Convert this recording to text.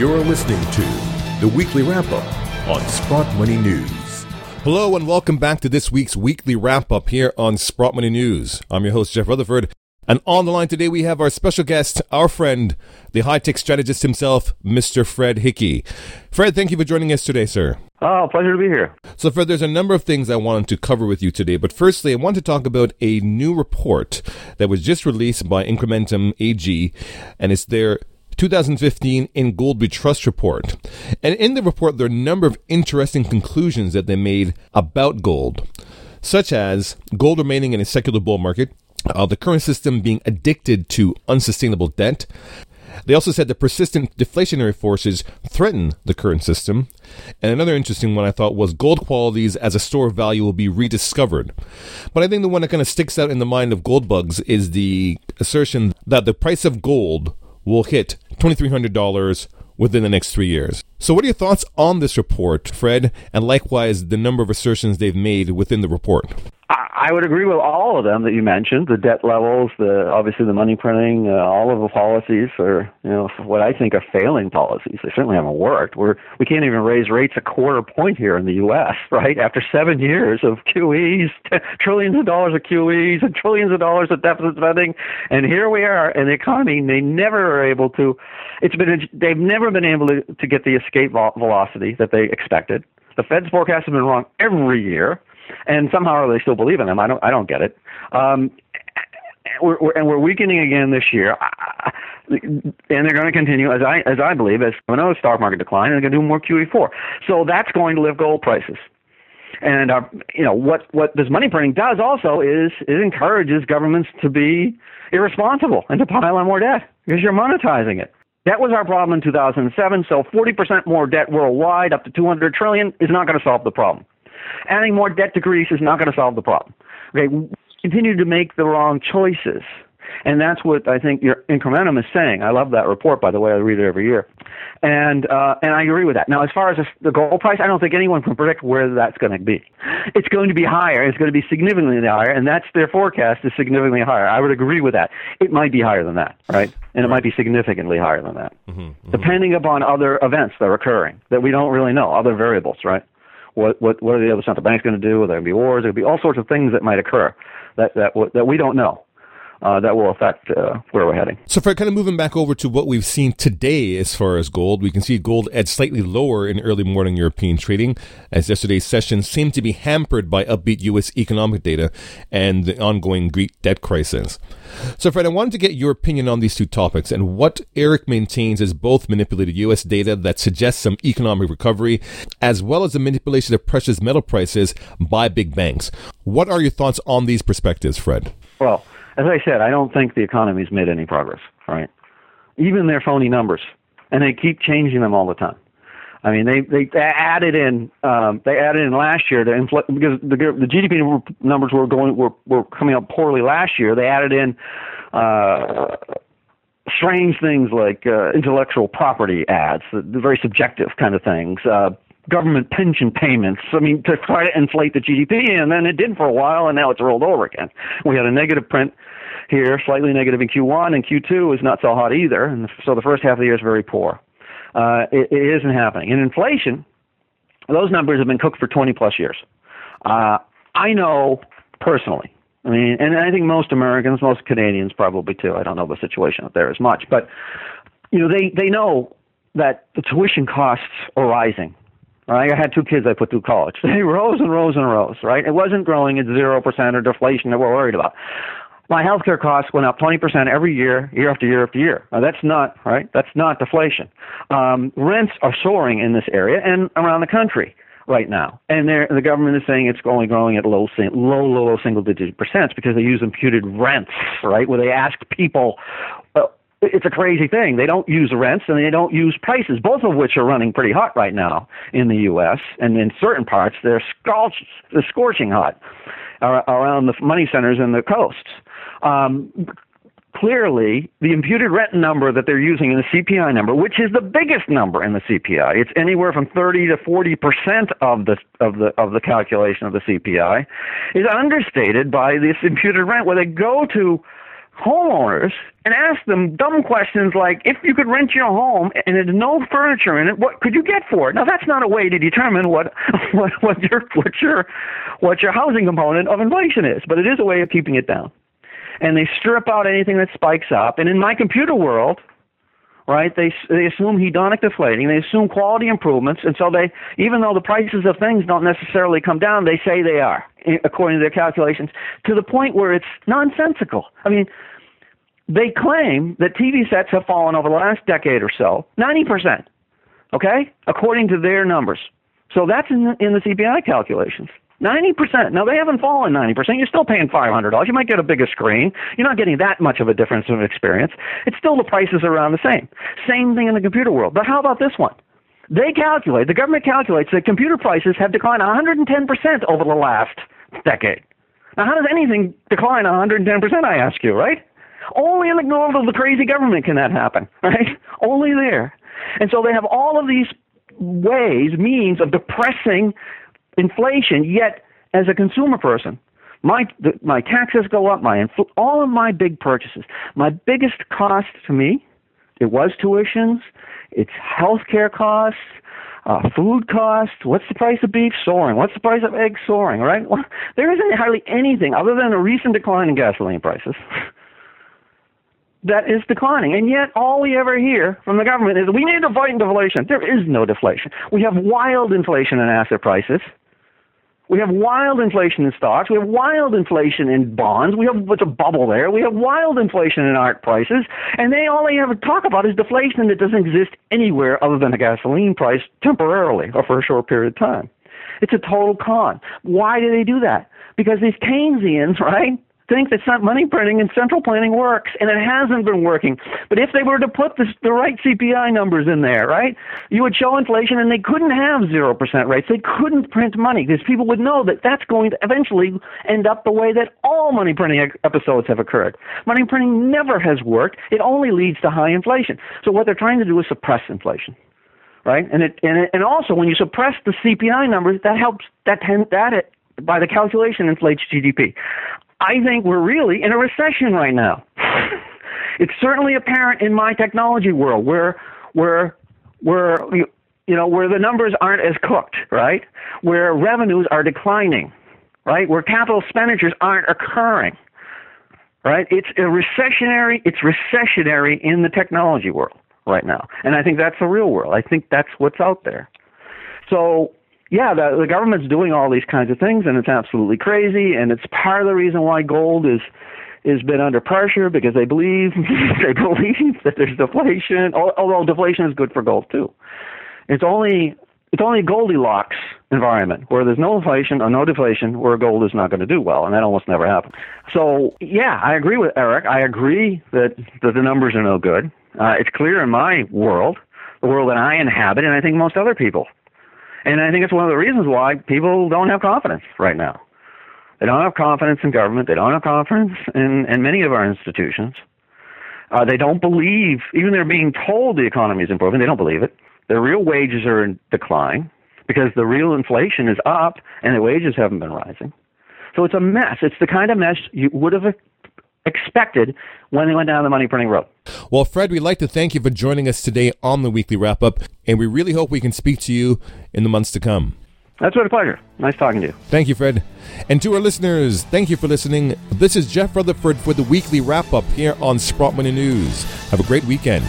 You're listening to the weekly wrap up on Sprott Money News. Hello and welcome back to this week's weekly wrap up here on Sprott Money News. I'm your host, Jeff Rutherford. And on the line today, we have our special guest, our friend, the high tech strategist himself, Mr. Fred Hickey. Fred, thank you for joining us today, sir. Oh, pleasure to be here. So, Fred, there's a number of things I wanted to cover with you today. But firstly, I want to talk about a new report that was just released by Incrementum AG, and it's their 2015 in Ingoldby Trust Report. And in the report, there are a number of interesting conclusions that they made about gold, such as gold remaining in a secular bull market, uh, the current system being addicted to unsustainable debt. They also said that persistent deflationary forces threaten the current system. And another interesting one I thought was gold qualities as a store of value will be rediscovered. But I think the one that kind of sticks out in the mind of gold bugs is the assertion that the price of gold will hit $2,300 within the next three years. So, what are your thoughts on this report, Fred, and likewise the number of assertions they've made within the report? I would agree with all of them that you mentioned. The debt levels, the obviously the money printing, uh, all of the policies are, you know, what I think are failing policies. They certainly haven't worked. We're we can't even raise rates a quarter point here in the U.S. Right after seven years of QEs, t- trillions of dollars of QEs, and trillions of dollars of deficit spending, and here we are in the economy. They never are able to. It's been a, they've never been able to, to get the escape velocity that they expected. The Fed's forecast has been wrong every year and somehow they still believe in them. I don't I don't get it. Um, we're, we're, and we're weakening again this year, and they're going to continue as I as I believe as another stock market decline, and they're going to do more QE4. So that's going to lift gold prices. And uh, you know what what this money printing does also is it encourages governments to be irresponsible and to pile on more debt because you're monetizing it. That was our problem in 2007. So 40% more debt worldwide, up to 200 trillion, is not going to solve the problem. Adding more debt to Greece is not going to solve the problem. Okay, continue to make the wrong choices. And that's what I think your Incrementum is saying. I love that report, by the way. I read it every year, and uh, and I agree with that. Now, as far as the gold price, I don't think anyone can predict where that's going to be. It's going to be higher. It's going to be significantly higher, and that's their forecast is significantly higher. I would agree with that. It might be higher than that, right? And it might be significantly higher than that, mm-hmm, mm-hmm. depending upon other events that are occurring that we don't really know, other variables, right? What what what are the other central banks going to do? Are there going to be wars? There will be all sorts of things that might occur that that that we don't know uh, that will affect uh, where we're heading. So, for kind of moving back over to what we've seen today as far as gold, we can see gold edge slightly lower in early morning European trading, as yesterday's session seemed to be hampered by upbeat U.S. economic data and the ongoing Greek debt crisis. So, Fred, I wanted to get your opinion on these two topics and what Eric maintains is both manipulated U.S. data that suggests some economic recovery, as well as the manipulation of precious metal prices by big banks. What are your thoughts on these perspectives, Fred? Well, as I said, I don't think the economy's made any progress, right? Even their phony numbers, and they keep changing them all the time. I mean, they they added in um, they added in last year to infl- because the the GDP numbers were going were were coming up poorly last year. They added in uh, strange things like uh, intellectual property ads, the, the very subjective kind of things. Uh, government pension payments. I mean, to try to inflate the GDP, and then it did for a while, and now it's rolled over again. We had a negative print here, slightly negative in Q1, and Q2 is not so hot either, and so the first half of the year is very poor. Uh, it, it isn't happening. In inflation, those numbers have been cooked for 20 plus years. Uh, I know personally. I mean, and I think most Americans, most Canadians probably too. I don't know the situation up there as much, but you know, they they know that the tuition costs are rising Right? I had two kids I put through college. They rose and rose and rose, right? It wasn't growing at 0% or deflation that we're worried about. My healthcare costs went up 20% every year, year after year after year. Now, that's not, right? That's not deflation. Um, rents are soaring in this area and around the country right now. And the government is saying it's only growing at low, low, low, low single digit percent because they use imputed rents, right? Where they ask people, it's a crazy thing. They don't use rents and they don't use prices, both of which are running pretty hot right now in the U.S. And in certain parts, they're, scorch, they're scorching hot around the money centers and the coasts. Um, clearly, the imputed rent number that they're using in the CPI number, which is the biggest number in the CPI, it's anywhere from 30 to 40 percent of the of the of the calculation of the CPI, is understated by this imputed rent, where they go to homeowners and ask them dumb questions like, if you could rent your home and there's no furniture in it, what could you get for it? Now that's not a way to determine what what, what your what your what your housing component of inflation is, but it is a way of keeping it down. And they strip out anything that spikes up. And in my computer world, right? They they assume hedonic deflating. They assume quality improvements, and so they even though the prices of things don't necessarily come down, they say they are according to their calculations to the point where it's nonsensical. I mean, they claim that TV sets have fallen over the last decade or so, 90%, okay, according to their numbers. So that's in the, in the CPI calculations. 90%. Now, they haven't fallen 90%. You're still paying $500. You might get a bigger screen. You're not getting that much of a difference in experience. It's still the prices are around the same. Same thing in the computer world. But how about this one? They calculate, the government calculates that computer prices have declined 110% over the last decade. Now, how does anything decline 110%, I ask you, right? Only in the world of the crazy government can that happen, right? Only there. And so they have all of these ways, means of depressing inflation, yet as a consumer person, my the, my taxes go up, my infl- all of my big purchases, my biggest cost to me, it was tuitions, it's healthcare costs, uh, food costs. What's the price of beef soaring? What's the price of eggs soaring? Right? Well, there isn't hardly anything other than a recent decline in gasoline prices. that is declining. And yet, all we ever hear from the government is we need to fight deflation. There is no deflation. We have wild inflation in asset prices. We have wild inflation in stocks. We have wild inflation in bonds. We have what's a bubble there. We have wild inflation in art prices. And they all they ever talk about is deflation that doesn't exist anywhere other than a gasoline price temporarily or for a short period of time. It's a total con. Why do they do that? Because these Keynesians, right? Think that money printing and central planning works, and it hasn't been working. But if they were to put the, the right CPI numbers in there, right, you would show inflation, and they couldn't have 0% rates. They couldn't print money because people would know that that's going to eventually end up the way that all money printing episodes have occurred. Money printing never has worked. It only leads to high inflation. So what they're trying to do is suppress inflation right? And it and it, and also when you suppress the CPI numbers, that helps that tend, that it, by the calculation inflates GDP. I think we're really in a recession right now. it's certainly apparent in my technology world where where where you know where the numbers aren't as cooked, right? Where revenues are declining, right? Where capital expenditures aren't occurring. Right? It's a recessionary it's recessionary in the technology world right now. And I think that's the real world. I think that's what's out there. So yeah, the, the government's doing all these kinds of things, and it's absolutely crazy. And it's part of the reason why gold is has been under pressure because they believe they believe that there's deflation. Although deflation is good for gold too. It's only it's only Goldilocks environment where there's no inflation or no deflation where gold is not going to do well, and that almost never happens. So yeah, I agree with Eric. I agree that that the numbers are no good. Uh, it's clear in my world, the world that I inhabit, and I think most other people and I think it's one of the reasons why people don't have confidence right now. They don't have confidence in government. They don't have confidence in, in many of our institutions. Uh, they don't believe, even they're being told the economy is improving, they don't believe it. Their real wages are in decline because the real inflation is up and the wages haven't been rising. So it's a mess. It's the kind of mess you would have expected when they went down the money printing road. Well, Fred, we'd like to thank you for joining us today on the weekly wrap up, and we really hope we can speak to you in the months to come. That's been a pleasure. Nice talking to you. Thank you, Fred. And to our listeners, thank you for listening. This is Jeff Rutherford for the weekly wrap up here on Sprott Money News. Have a great weekend.